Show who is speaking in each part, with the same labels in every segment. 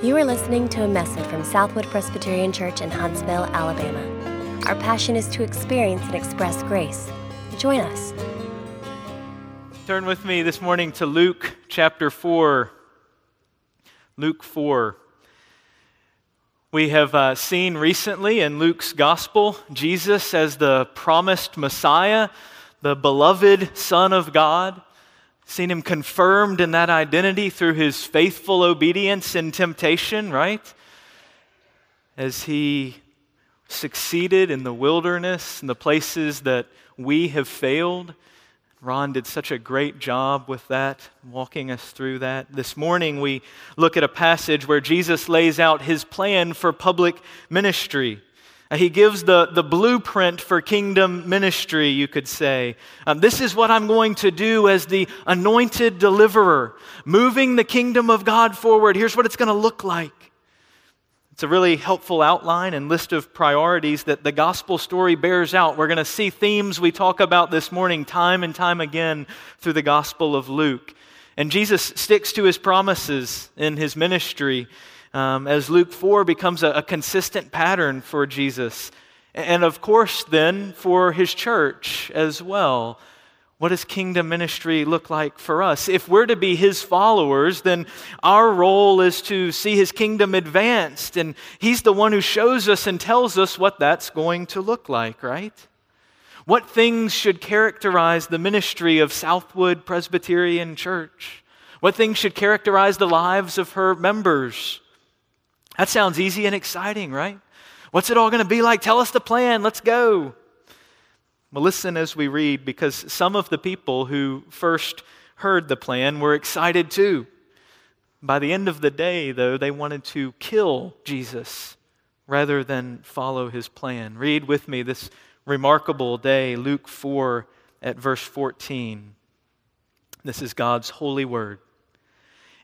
Speaker 1: You are listening to a message from Southwood Presbyterian Church in Huntsville, Alabama. Our passion is to experience and express grace. Join us.
Speaker 2: Turn with me this morning to Luke chapter 4. Luke 4. We have uh, seen recently in Luke's gospel Jesus as the promised Messiah, the beloved Son of God seen him confirmed in that identity through his faithful obedience in temptation, right? As he succeeded in the wilderness and the places that we have failed. Ron did such a great job with that, walking us through that. This morning, we look at a passage where Jesus lays out his plan for public ministry. Uh, he gives the, the blueprint for kingdom ministry, you could say. Um, this is what I'm going to do as the anointed deliverer, moving the kingdom of God forward. Here's what it's going to look like. It's a really helpful outline and list of priorities that the gospel story bears out. We're going to see themes we talk about this morning time and time again through the gospel of Luke. And Jesus sticks to his promises in his ministry um, as Luke 4 becomes a, a consistent pattern for Jesus. And of course, then, for his church as well. What does kingdom ministry look like for us? If we're to be his followers, then our role is to see his kingdom advanced. And he's the one who shows us and tells us what that's going to look like, right? What things should characterize the ministry of Southwood Presbyterian Church? What things should characterize the lives of her members? That sounds easy and exciting, right? What's it all going to be like? Tell us the plan. Let's go. Well, listen as we read, because some of the people who first heard the plan were excited too. By the end of the day, though, they wanted to kill Jesus rather than follow his plan. Read with me this remarkable day, Luke 4 at verse 14. This is God's holy word.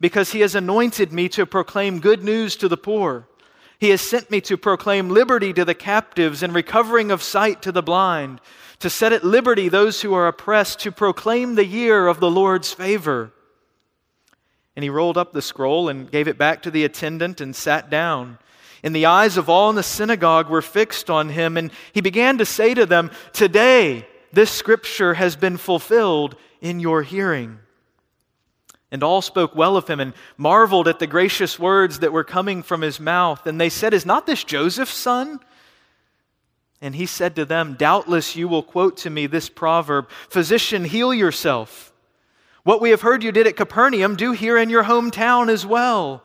Speaker 2: because he has anointed me to proclaim good news to the poor. He has sent me to proclaim liberty to the captives and recovering of sight to the blind, to set at liberty those who are oppressed, to proclaim the year of the Lord's favor. And he rolled up the scroll and gave it back to the attendant and sat down. And the eyes of all in the synagogue were fixed on him, and he began to say to them, Today this scripture has been fulfilled in your hearing. And all spoke well of him and marveled at the gracious words that were coming from his mouth. And they said, Is not this Joseph's son? And he said to them, Doubtless you will quote to me this proverb Physician, heal yourself. What we have heard you did at Capernaum, do here in your hometown as well.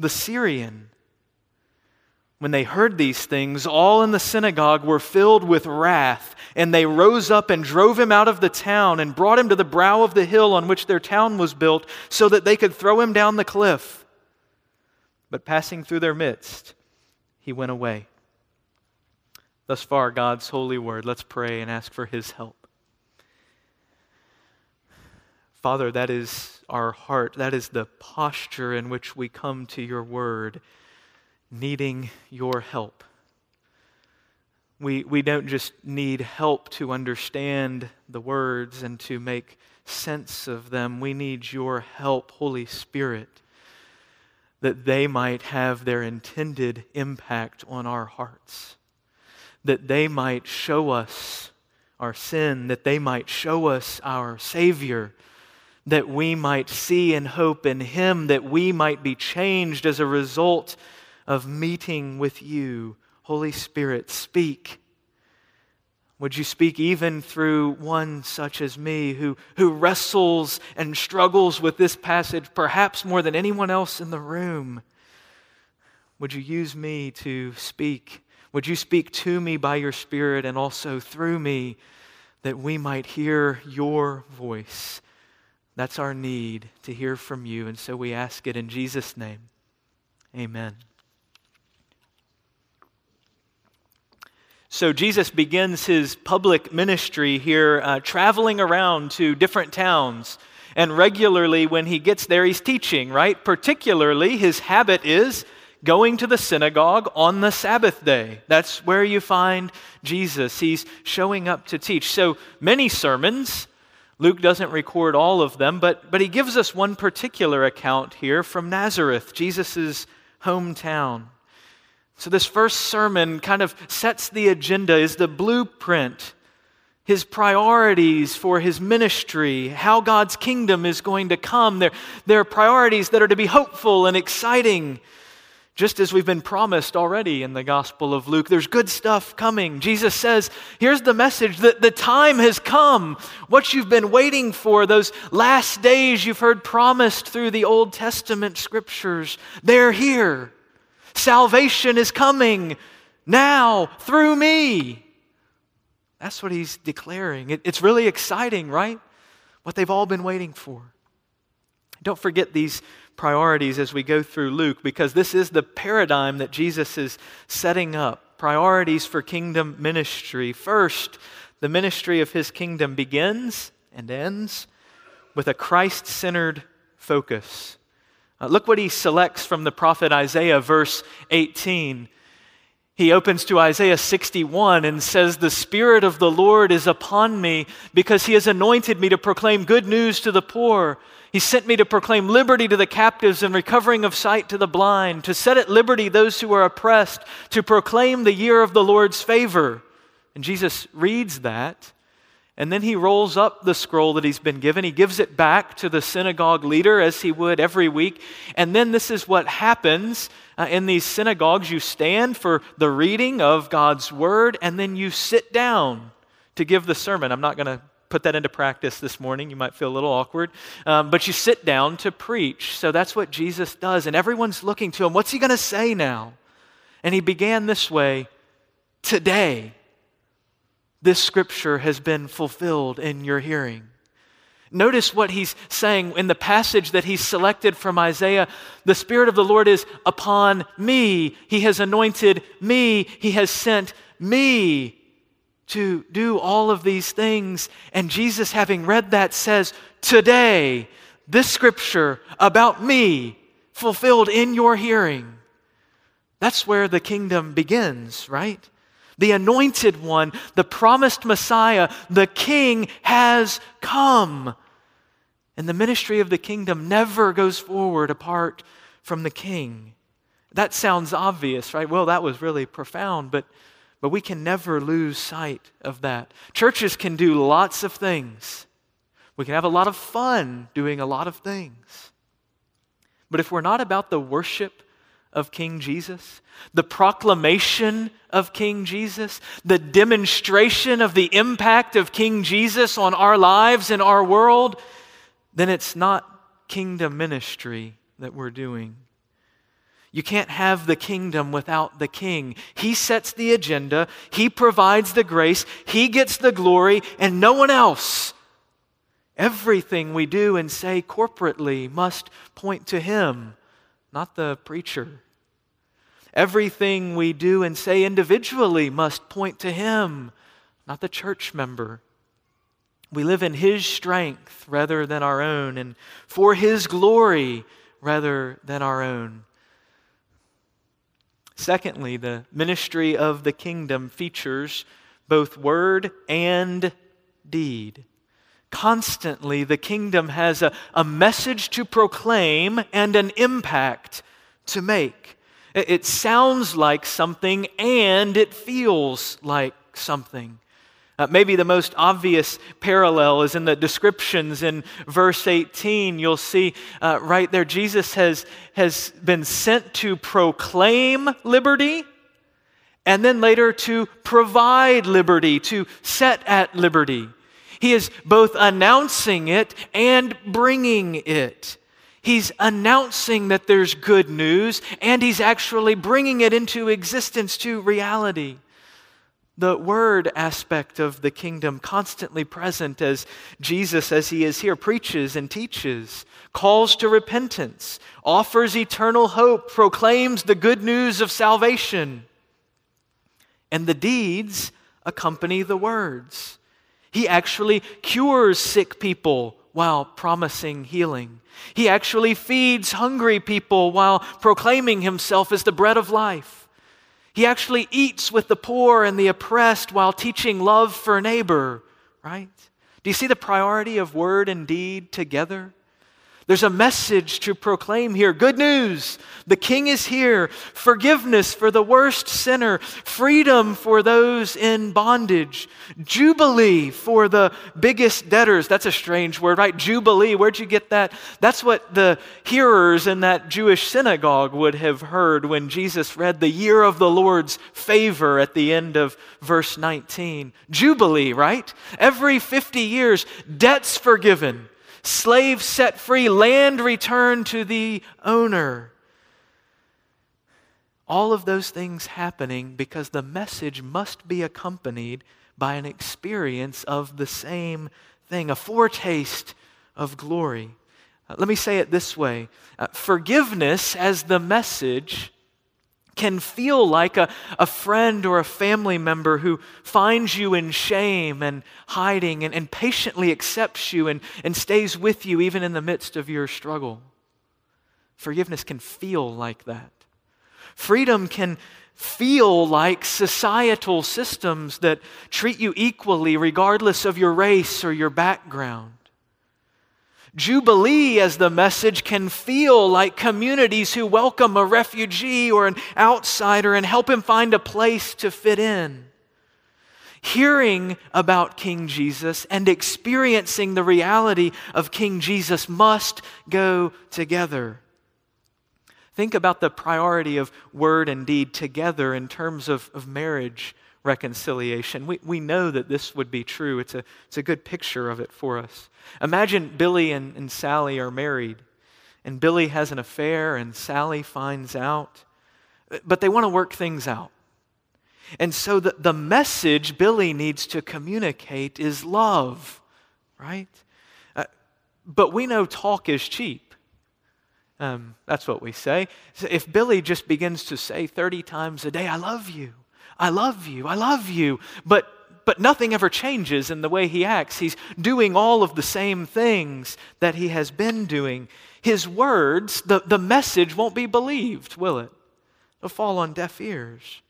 Speaker 2: the Syrian. When they heard these things, all in the synagogue were filled with wrath, and they rose up and drove him out of the town and brought him to the brow of the hill on which their town was built, so that they could throw him down the cliff. But passing through their midst, he went away. Thus far, God's holy word. Let's pray and ask for his help. Father, that is our heart. That is the posture in which we come to your word needing your help. We, we don't just need help to understand the words and to make sense of them. We need your help, Holy Spirit, that they might have their intended impact on our hearts, that they might show us our sin, that they might show us our Savior, that we might see and hope in Him, that we might be changed as a result of meeting with you Holy Spirit, speak. Would you speak even through one such as me who, who wrestles and struggles with this passage perhaps more than anyone else in the room? Would you use me to speak? Would you speak to me by your Spirit and also through me that we might hear your voice? That's our need to hear from you. And so we ask it in Jesus' name. Amen. So Jesus begins his public ministry here, uh, traveling around to different towns. And regularly, when he gets there, he's teaching, right? Particularly, his habit is going to the synagogue on the Sabbath day. That's where you find Jesus. He's showing up to teach. So many sermons. Luke doesn't record all of them, but, but he gives us one particular account here from Nazareth, Jesus' hometown. So, this first sermon kind of sets the agenda, is the blueprint, his priorities for his ministry, how God's kingdom is going to come. There, there are priorities that are to be hopeful and exciting, just as we've been promised already in the Gospel of Luke. There's good stuff coming. Jesus says, Here's the message that the time has come. What you've been waiting for, those last days you've heard promised through the Old Testament scriptures, they're here. Salvation is coming now through me. That's what he's declaring. It, it's really exciting, right? What they've all been waiting for. Don't forget these priorities as we go through Luke because this is the paradigm that Jesus is setting up. Priorities for kingdom ministry. First, the ministry of his kingdom begins and ends with a Christ centered focus. Uh, look what he selects from the prophet Isaiah, verse 18. He opens to Isaiah 61 and says, The Spirit of the Lord is upon me because he has anointed me to proclaim good news to the poor. He sent me to proclaim liberty to the captives and recovering of sight to the blind, to set at liberty those who are oppressed, to proclaim the year of the Lord's favor. And Jesus reads that and then he rolls up the scroll that he's been given. He gives it back to the synagogue leader as he would every week. And then this is what happens uh, in these synagogues you stand for the reading of God's word, and then you sit down to give the sermon. I'm not going to put that into practice this morning. You might feel a little awkward. Um, but you sit down to preach. So that's what Jesus does. And everyone's looking to him. What's he going to say now? And he began this way today this scripture has been fulfilled in your hearing. Notice what he's saying in the passage that he's selected from Isaiah. The Spirit of the Lord is upon me. He has anointed me. He has sent me to do all of these things. And Jesus, having read that, says, Today, this scripture about me fulfilled in your hearing. That's where the kingdom begins, right? the anointed one, the promised Messiah, the King has come. And the ministry of the kingdom never goes forward apart from the King. That sounds obvious, right? Well, that was really profound, but, but we can never lose sight of that. Churches can do lots of things. We can have a lot of fun doing a lot of things. But if we're not about the worship of King Jesus, the proclamation of King Jesus, the demonstration of the impact of King Jesus on our lives and our world, then it's not kingdom ministry that we're doing. You can't have the kingdom without the king. He sets the agenda, he provides the grace, he gets the glory, and no one else. Everything we do and say corporately must point to him not the preacher. Everything we do and say individually must point to Him, not the church member. We live in His strength rather than our own, and for His glory rather than our own. Secondly, the ministry of the kingdom features both word and deed. Constantly, the kingdom has a, a message to proclaim and an impact to make. It sounds like something and it feels like something. Uh, maybe the most obvious parallel is in the descriptions in verse 18. You'll see uh, right there, Jesus has, has been sent to proclaim liberty and then later to provide liberty, to set at liberty. He is both announcing it and bringing it. He's announcing that there's good news, and he's actually bringing it into existence to reality. The word aspect of the kingdom constantly present as Jesus, as he is here, preaches and teaches, calls to repentance, offers eternal hope, proclaims the good news of salvation. And the deeds accompany the words. He actually cures sick people while promising healing. He actually feeds hungry people while proclaiming himself as the bread of life. He actually eats with the poor and the oppressed while teaching love for neighbor, right? Do you see the priority of word and deed together? There's a message to proclaim here. Good news. The king is here. Forgiveness for the worst sinner. Freedom for those in bondage. Jubilee for the biggest debtors. That's a strange word, right? Jubilee. Where'd you get that? That's what the hearers in that Jewish synagogue would have heard when Jesus read the year of the Lord's favor at the end of verse 19. Jubilee, right? Every 50 years, debts forgiven slaves set free, land returned to the owner. All of those things happening because the message must be accompanied by an experience of the same thing, a foretaste of glory. Uh, let me say it this way uh, forgiveness as the message can feel like a, a friend or a family member who finds you in shame and hiding and, and patiently accepts you and, and stays with you even in the midst of your struggle. Forgiveness can feel like that. Freedom can feel like societal systems that treat you equally regardless of your race or your background. Jubilee as the message can feel like communities who welcome a refugee or an outsider and help him find a place to fit in. Hearing about King Jesus and experiencing the reality of King Jesus must go together. Think about the priority of word and deed together in terms of, of marriage reconciliation. We, we know that this would be true. It's a, it's a good picture of it for us. Imagine Billy and, and Sally are married, and Billy has an affair, and Sally finds out, but they want to work things out. And so the, the message Billy needs to communicate is love, right? Uh, but we know talk is cheap. Um, that's what we say. So if Billy just begins to say 30 times a day, I love you, I love you, I love you. But, but nothing ever changes in the way he acts. He's doing all of the same things that he has been doing. His words, the, the message won't be believed, will it? It'll fall on deaf ears.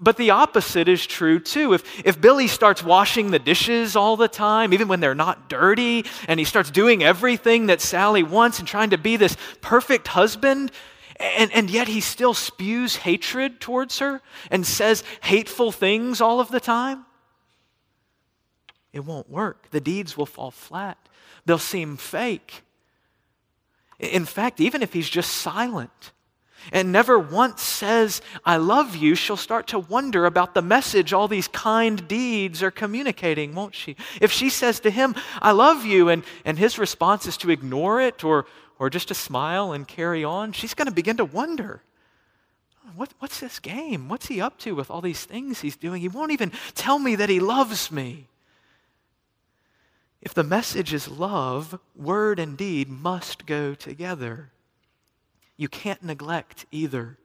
Speaker 2: But the opposite is true too. If, if Billy starts washing the dishes all the time, even when they're not dirty, and he starts doing everything that Sally wants and trying to be this perfect husband, and, and yet he still spews hatred towards her and says hateful things all of the time. It won't work. The deeds will fall flat, they'll seem fake. In fact, even if he's just silent and never once says, I love you, she'll start to wonder about the message all these kind deeds are communicating, won't she? If she says to him, I love you, and, and his response is to ignore it or, or just to smile and carry on, she's going to begin to wonder what, what's this game? What's he up to with all these things he's doing? He won't even tell me that he loves me. If the message is love, word and deed must go together. You can't neglect either.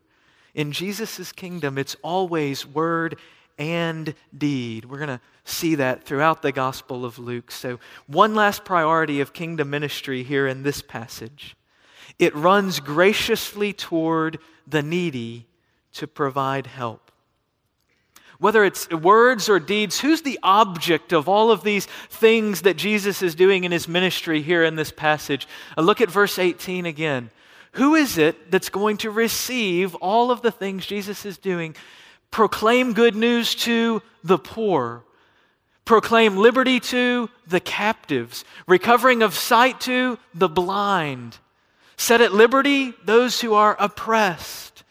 Speaker 2: In Jesus' kingdom, it's always word and deed. We're going to see that throughout the Gospel of Luke. So, one last priority of kingdom ministry here in this passage it runs graciously toward the needy to provide help. Whether it's words or deeds, who's the object of all of these things that Jesus is doing in his ministry here in this passage? Uh, look at verse 18 again. Who is it that's going to receive all of the things Jesus is doing? Proclaim good news to the poor, proclaim liberty to the captives, recovering of sight to the blind, set at liberty those who are oppressed,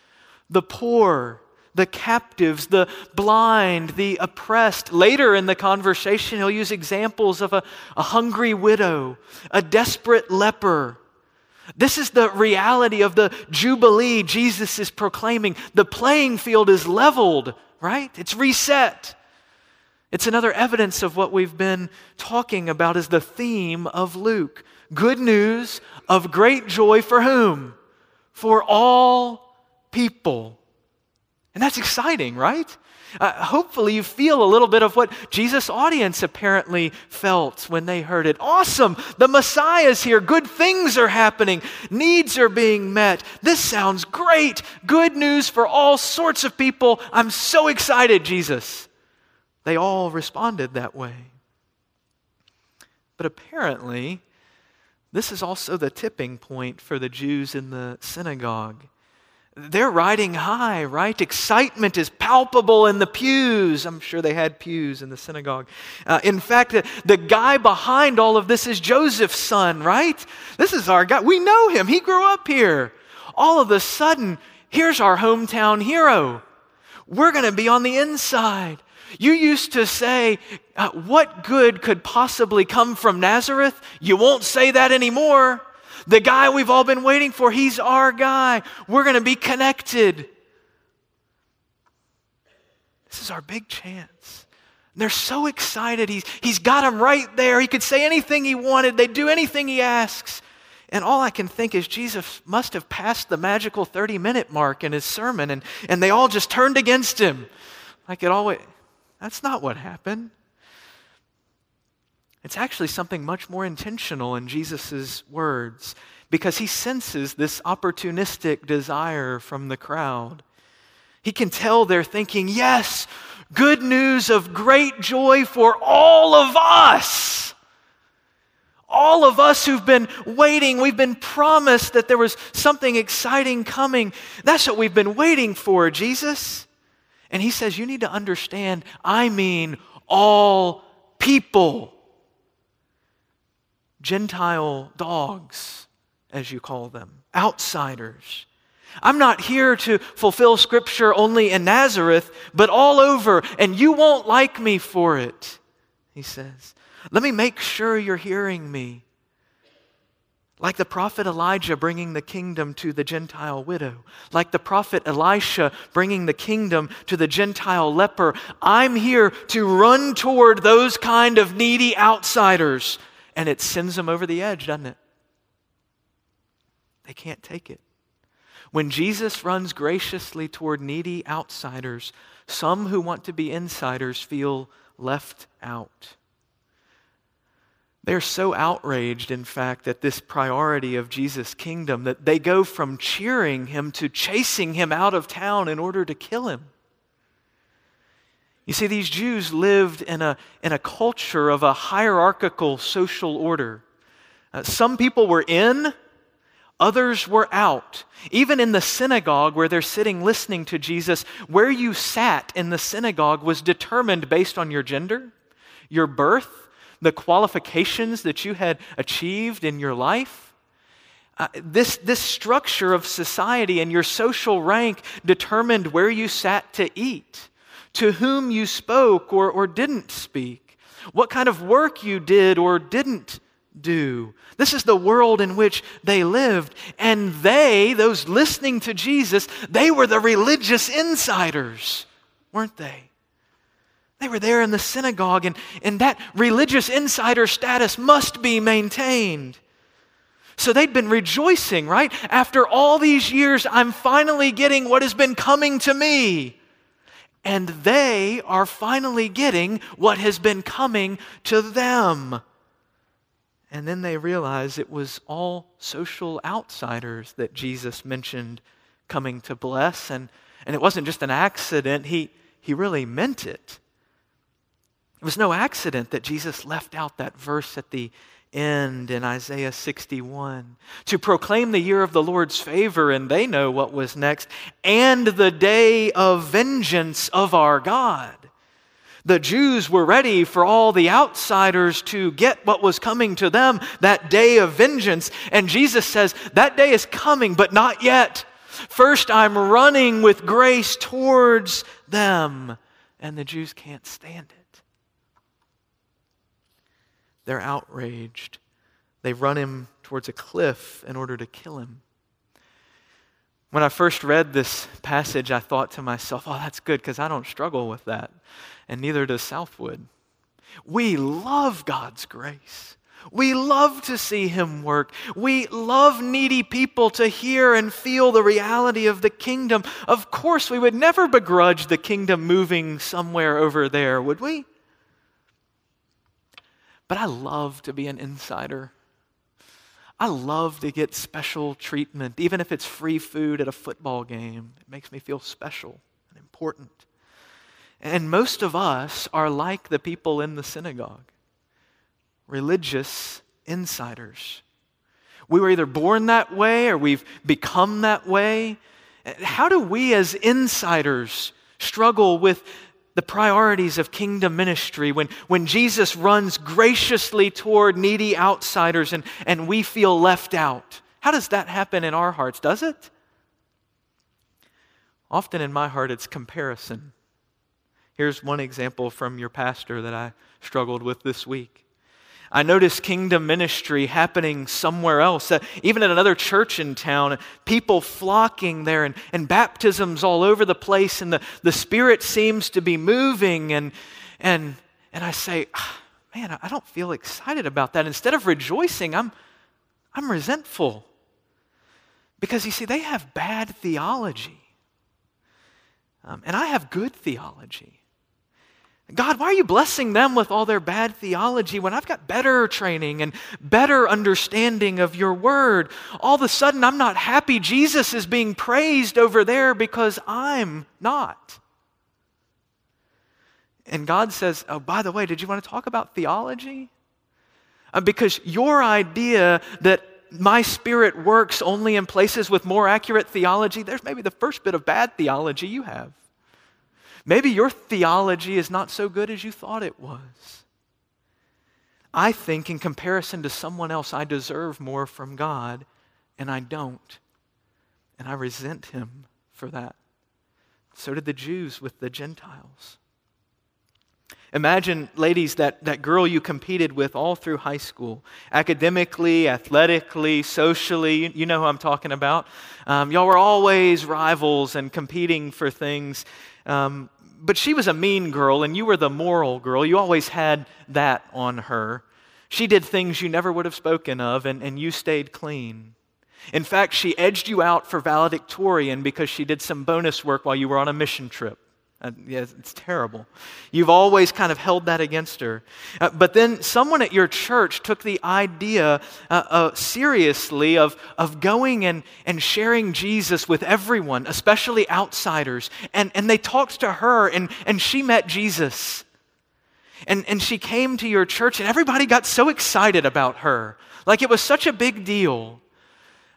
Speaker 2: the poor, the captives, the blind, the oppressed. Later in the conversation, he'll use examples of a, a hungry widow, a desperate leper. This is the reality of the Jubilee Jesus is proclaiming. The playing field is leveled, right? It's reset. It's another evidence of what we've been talking about as the theme of Luke. Good news of great joy for whom? For all people. And that's exciting, right? Uh, hopefully, you feel a little bit of what Jesus' audience apparently felt when they heard it. Awesome! The Messiah's here. Good things are happening. Needs are being met. This sounds great. Good news for all sorts of people. I'm so excited, Jesus. They all responded that way. But apparently, this is also the tipping point for the Jews in the synagogue. They're riding high, right? Excitement is palpable in the pews. I'm sure they had pews in the synagogue. Uh, in fact, the, the guy behind all of this is Joseph's son, right? This is our guy. We know him. He grew up here. All of a sudden, here's our hometown hero. We're going to be on the inside. You used to say, uh, What good could possibly come from Nazareth? You won't say that anymore. The guy we've all been waiting for, he's our guy. We're going to be connected. This is our big chance. And they're so excited. He's, he's got them right there. He could say anything he wanted, they'd do anything he asks. And all I can think is Jesus must have passed the magical 30 minute mark in his sermon, and, and they all just turned against him. Like it always, that's not what happened. It's actually something much more intentional in Jesus' words because he senses this opportunistic desire from the crowd. He can tell they're thinking, yes, good news of great joy for all of us. All of us who've been waiting, we've been promised that there was something exciting coming. That's what we've been waiting for, Jesus. And he says, You need to understand, I mean all people. Gentile dogs, as you call them, outsiders. I'm not here to fulfill scripture only in Nazareth, but all over, and you won't like me for it, he says. Let me make sure you're hearing me. Like the prophet Elijah bringing the kingdom to the Gentile widow, like the prophet Elisha bringing the kingdom to the Gentile leper, I'm here to run toward those kind of needy outsiders. And it sends them over the edge, doesn't it? They can't take it. When Jesus runs graciously toward needy outsiders, some who want to be insiders feel left out. They're so outraged, in fact, at this priority of Jesus' kingdom that they go from cheering him to chasing him out of town in order to kill him. You see, these Jews lived in a, in a culture of a hierarchical social order. Uh, some people were in, others were out. Even in the synagogue where they're sitting listening to Jesus, where you sat in the synagogue was determined based on your gender, your birth, the qualifications that you had achieved in your life. Uh, this, this structure of society and your social rank determined where you sat to eat, to whom you spoke or, or didn't speak, what kind of work you did or didn't do. This is the world in which they lived. And they, those listening to Jesus, they were the religious insiders, weren't they? They were there in the synagogue, and, and that religious insider status must be maintained. So they'd been rejoicing, right? After all these years, I'm finally getting what has been coming to me. And they are finally getting what has been coming to them. And then they realize it was all social outsiders that Jesus mentioned coming to bless. And, and it wasn't just an accident, he, he really meant it. It was no accident that Jesus left out that verse at the end in Isaiah 61 to proclaim the year of the Lord's favor, and they know what was next, and the day of vengeance of our God. The Jews were ready for all the outsiders to get what was coming to them, that day of vengeance. And Jesus says, That day is coming, but not yet. First, I'm running with grace towards them. And the Jews can't stand it. They're outraged. They run him towards a cliff in order to kill him. When I first read this passage, I thought to myself, oh, that's good because I don't struggle with that. And neither does Southwood. We love God's grace. We love to see Him work. We love needy people to hear and feel the reality of the kingdom. Of course, we would never begrudge the kingdom moving somewhere over there, would we? But I love to be an insider. I love to get special treatment, even if it's free food at a football game. It makes me feel special and important. And most of us are like the people in the synagogue religious insiders. We were either born that way or we've become that way. How do we as insiders struggle with the priorities of kingdom ministry when, when Jesus runs graciously toward needy outsiders and, and we feel left out? How does that happen in our hearts? Does it? Often in my heart, it's comparison. Here's one example from your pastor that I struggled with this week. I noticed kingdom ministry happening somewhere else, uh, even at another church in town, people flocking there and, and baptisms all over the place, and the, the Spirit seems to be moving. And, and, and I say, ah, man, I don't feel excited about that. Instead of rejoicing, I'm, I'm resentful. Because you see, they have bad theology. Um, and I have good theology. God, why are you blessing them with all their bad theology when I've got better training and better understanding of your word? All of a sudden, I'm not happy Jesus is being praised over there because I'm not. And God says, Oh, by the way, did you want to talk about theology? Uh, because your idea that my spirit works only in places with more accurate theology, there's maybe the first bit of bad theology you have. Maybe your theology is not so good as you thought it was. I think, in comparison to someone else, I deserve more from God, and I don't. And I resent him for that. So did the Jews with the Gentiles. Imagine, ladies, that, that girl you competed with all through high school, academically, athletically, socially. You, you know who I'm talking about. Um, y'all were always rivals and competing for things. Um, but she was a mean girl, and you were the moral girl. You always had that on her. She did things you never would have spoken of, and, and you stayed clean. In fact, she edged you out for valedictorian because she did some bonus work while you were on a mission trip. Uh, yeah, it's terrible. You've always kind of held that against her. Uh, but then someone at your church took the idea uh, uh, seriously of, of going and, and sharing Jesus with everyone, especially outsiders. And, and they talked to her, and, and she met Jesus. And, and she came to your church, and everybody got so excited about her. Like it was such a big deal.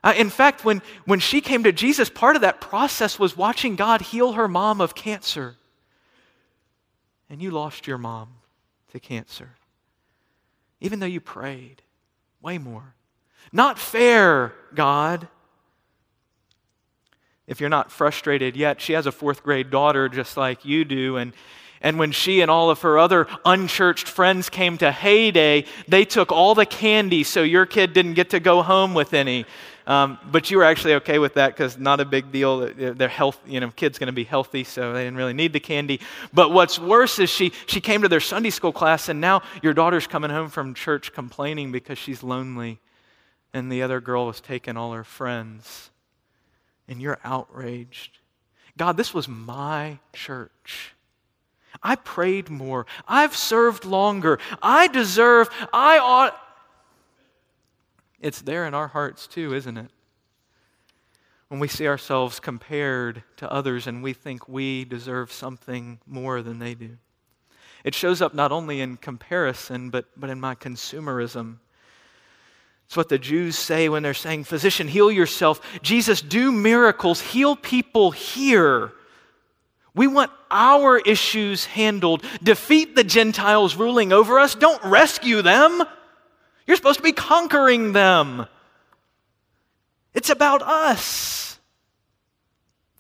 Speaker 2: Uh, in fact, when, when she came to Jesus, part of that process was watching God heal her mom of cancer. And you lost your mom to cancer, even though you prayed way more. Not fair, God. If you're not frustrated yet, she has a fourth grade daughter just like you do, and and when she and all of her other unchurched friends came to Heyday, they took all the candy so your kid didn't get to go home with any. Um, but you were actually okay with that because not a big deal. Their health, you know, kid's going to be healthy, so they didn't really need the candy. But what's worse is she she came to their Sunday school class, and now your daughter's coming home from church complaining because she's lonely, and the other girl has taken all her friends, and you're outraged. God, this was my church. I prayed more. I've served longer. I deserve, I ought. It's there in our hearts too, isn't it? When we see ourselves compared to others and we think we deserve something more than they do. It shows up not only in comparison, but, but in my consumerism. It's what the Jews say when they're saying, Physician, heal yourself. Jesus, do miracles, heal people here. We want our issues handled. Defeat the Gentiles ruling over us. Don't rescue them. You're supposed to be conquering them. It's about us.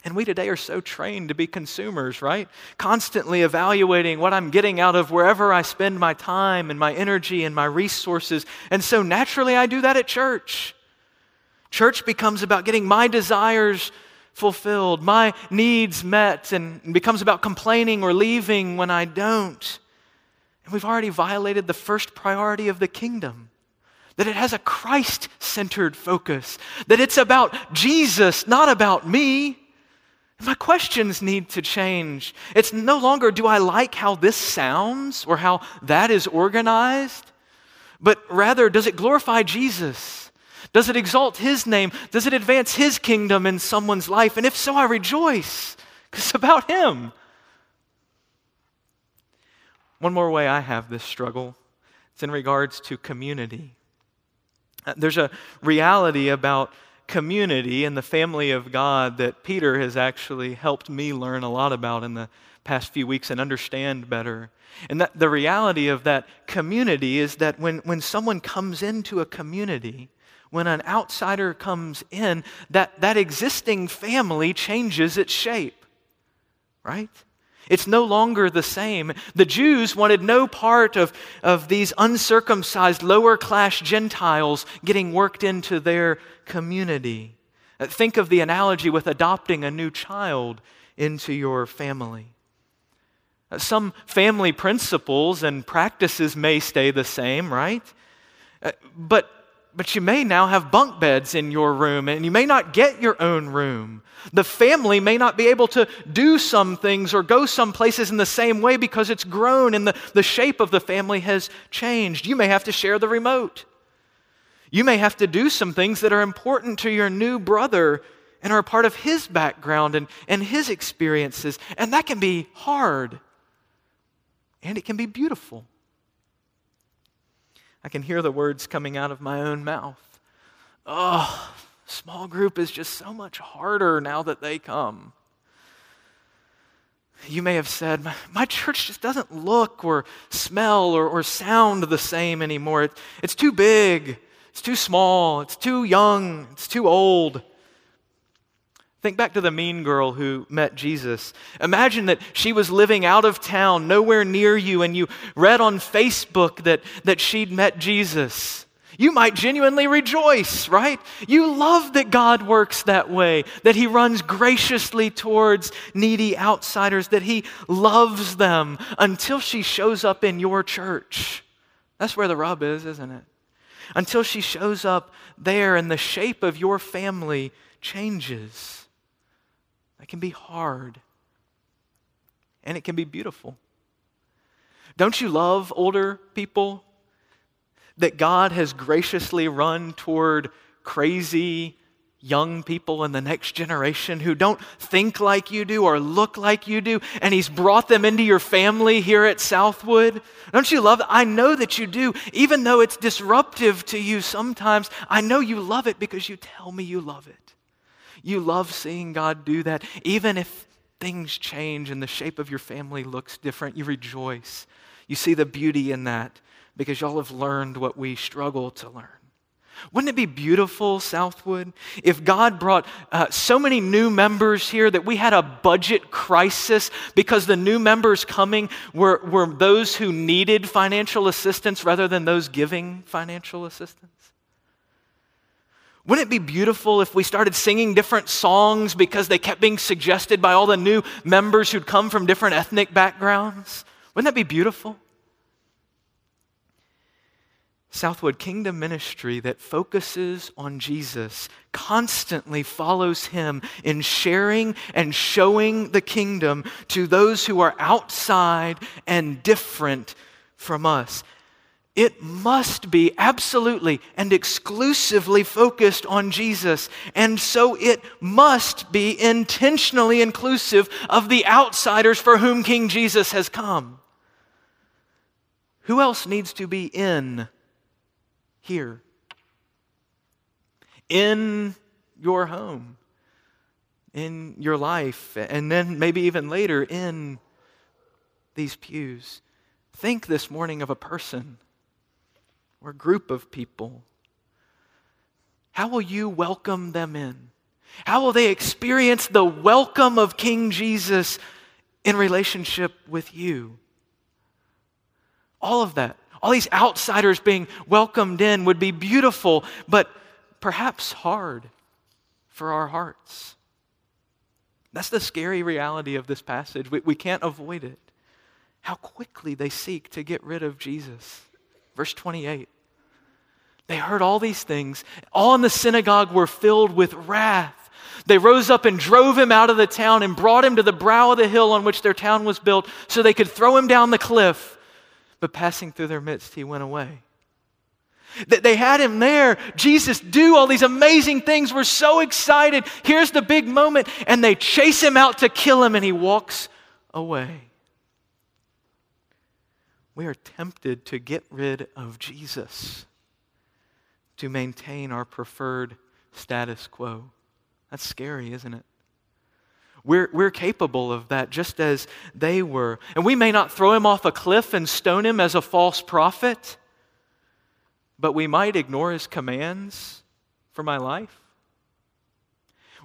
Speaker 2: And we today are so trained to be consumers, right? Constantly evaluating what I'm getting out of wherever I spend my time and my energy and my resources. And so naturally, I do that at church. Church becomes about getting my desires fulfilled, my needs met, and becomes about complaining or leaving when I don't. And we've already violated the first priority of the kingdom that it has a Christ centered focus, that it's about Jesus, not about me. My questions need to change. It's no longer do I like how this sounds or how that is organized, but rather does it glorify Jesus? Does it exalt His name? Does it advance His kingdom in someone's life? And if so, I rejoice because it's about Him. One more way I have this struggle it's in regards to community. There's a reality about community and the family of God that Peter has actually helped me learn a lot about in the past few weeks and understand better. And that the reality of that community is that when, when someone comes into a community, when an outsider comes in, that, that existing family changes its shape, right? It's no longer the same. The Jews wanted no part of, of these uncircumcised lower class Gentiles getting worked into their community. Uh, think of the analogy with adopting a new child into your family. Uh, some family principles and practices may stay the same, right? Uh, but but you may now have bunk beds in your room and you may not get your own room. The family may not be able to do some things or go some places in the same way because it's grown and the, the shape of the family has changed. You may have to share the remote. You may have to do some things that are important to your new brother and are a part of his background and, and his experiences. And that can be hard and it can be beautiful. I can hear the words coming out of my own mouth. Oh, small group is just so much harder now that they come. You may have said, My church just doesn't look or smell or, or sound the same anymore. It, it's too big, it's too small, it's too young, it's too old. Think back to the mean girl who met Jesus. Imagine that she was living out of town, nowhere near you, and you read on Facebook that, that she'd met Jesus. You might genuinely rejoice, right? You love that God works that way, that He runs graciously towards needy outsiders, that He loves them until she shows up in your church. That's where the rub is, isn't it? Until she shows up there and the shape of your family changes. That can be hard. And it can be beautiful. Don't you love older people? That God has graciously run toward crazy young people in the next generation who don't think like you do or look like you do, and He's brought them into your family here at Southwood. Don't you love it? I know that you do. Even though it's disruptive to you sometimes, I know you love it because you tell me you love it. You love seeing God do that. Even if things change and the shape of your family looks different, you rejoice. You see the beauty in that because y'all have learned what we struggle to learn. Wouldn't it be beautiful, Southwood, if God brought uh, so many new members here that we had a budget crisis because the new members coming were, were those who needed financial assistance rather than those giving financial assistance? Wouldn't it be beautiful if we started singing different songs because they kept being suggested by all the new members who'd come from different ethnic backgrounds? Wouldn't that be beautiful? Southwood Kingdom Ministry that focuses on Jesus constantly follows him in sharing and showing the kingdom to those who are outside and different from us it must be absolutely and exclusively focused on Jesus. And so it must be intentionally inclusive of the outsiders for whom King Jesus has come. Who else needs to be in here? In your home, in your life, and then maybe even later in these pews. Think this morning of a person or group of people? How will you welcome them in? How will they experience the welcome of King Jesus in relationship with you? All of that, all these outsiders being welcomed in would be beautiful, but perhaps hard for our hearts. That's the scary reality of this passage. We, we can't avoid it. How quickly they seek to get rid of Jesus. Verse 28. They heard all these things. All in the synagogue were filled with wrath. They rose up and drove him out of the town and brought him to the brow of the hill on which their town was built so they could throw him down the cliff. But passing through their midst, he went away. That They had him there. Jesus do all these amazing things. We're so excited. Here's the big moment. And they chase him out to kill him, and he walks away. We are tempted to get rid of Jesus to maintain our preferred status quo. That's scary, isn't it? We're, we're capable of that just as they were. And we may not throw him off a cliff and stone him as a false prophet, but we might ignore his commands for my life.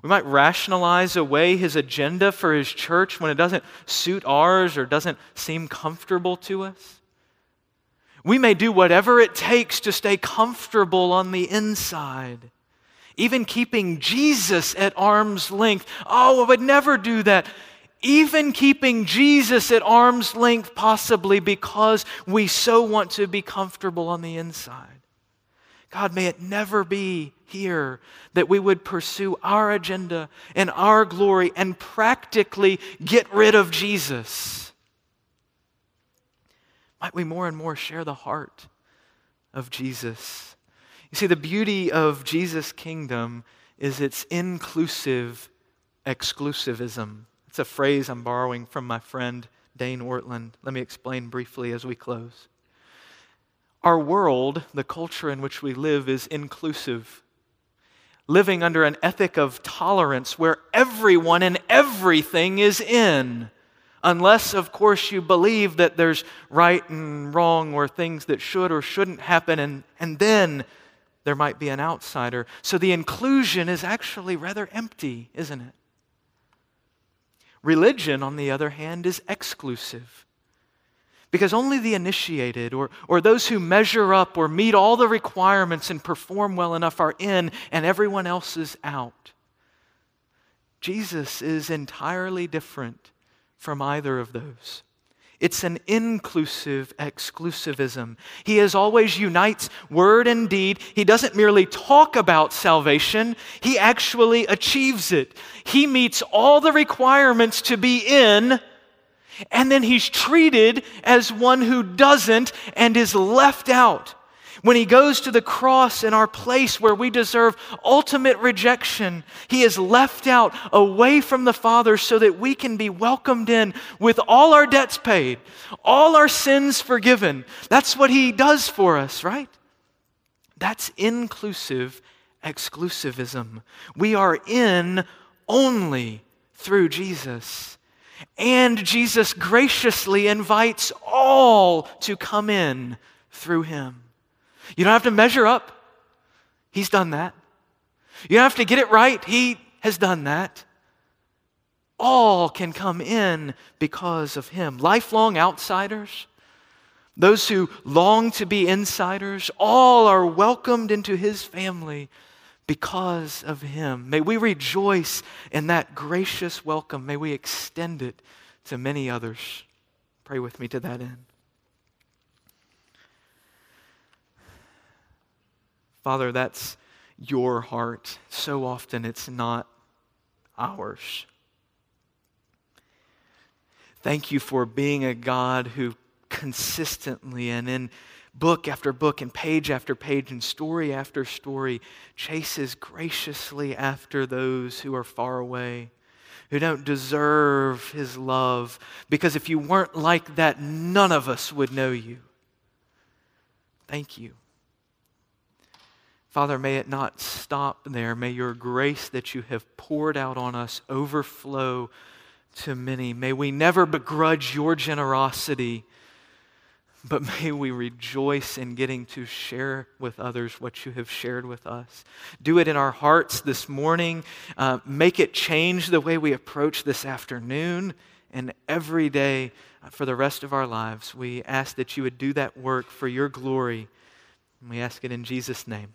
Speaker 2: We might rationalize away his agenda for his church when it doesn't suit ours or doesn't seem comfortable to us. We may do whatever it takes to stay comfortable on the inside even keeping Jesus at arm's length. Oh, I would never do that. Even keeping Jesus at arm's length, possibly because we so want to be comfortable on the inside. God, may it never be here that we would pursue our agenda and our glory and practically get rid of Jesus. Might we more and more share the heart of Jesus you see, the beauty of Jesus' kingdom is its inclusive exclusivism. It's a phrase I'm borrowing from my friend Dane Ortlund. Let me explain briefly as we close. Our world, the culture in which we live, is inclusive, living under an ethic of tolerance where everyone and everything is in. Unless, of course, you believe that there's right and wrong or things that should or shouldn't happen, and, and then there might be an outsider. So the inclusion is actually rather empty, isn't it? Religion, on the other hand, is exclusive. Because only the initiated or, or those who measure up or meet all the requirements and perform well enough are in, and everyone else is out. Jesus is entirely different from either of those. It's an inclusive exclusivism. He as always unites word and deed. He doesn't merely talk about salvation, he actually achieves it. He meets all the requirements to be in, and then he's treated as one who doesn't and is left out. When he goes to the cross in our place where we deserve ultimate rejection, he is left out away from the Father so that we can be welcomed in with all our debts paid, all our sins forgiven. That's what he does for us, right? That's inclusive exclusivism. We are in only through Jesus. And Jesus graciously invites all to come in through him. You don't have to measure up. He's done that. You don't have to get it right. He has done that. All can come in because of Him. Lifelong outsiders, those who long to be insiders, all are welcomed into His family because of Him. May we rejoice in that gracious welcome. May we extend it to many others. Pray with me to that end. Father, that's your heart. So often it's not ours. Thank you for being a God who consistently and in book after book and page after page and story after story chases graciously after those who are far away, who don't deserve his love. Because if you weren't like that, none of us would know you. Thank you. Father, may it not stop there. May your grace that you have poured out on us overflow to many. May we never begrudge your generosity, but may we rejoice in getting to share with others what you have shared with us. Do it in our hearts this morning. Uh, make it change the way we approach this afternoon and every day for the rest of our lives. We ask that you would do that work for your glory. And we ask it in Jesus' name.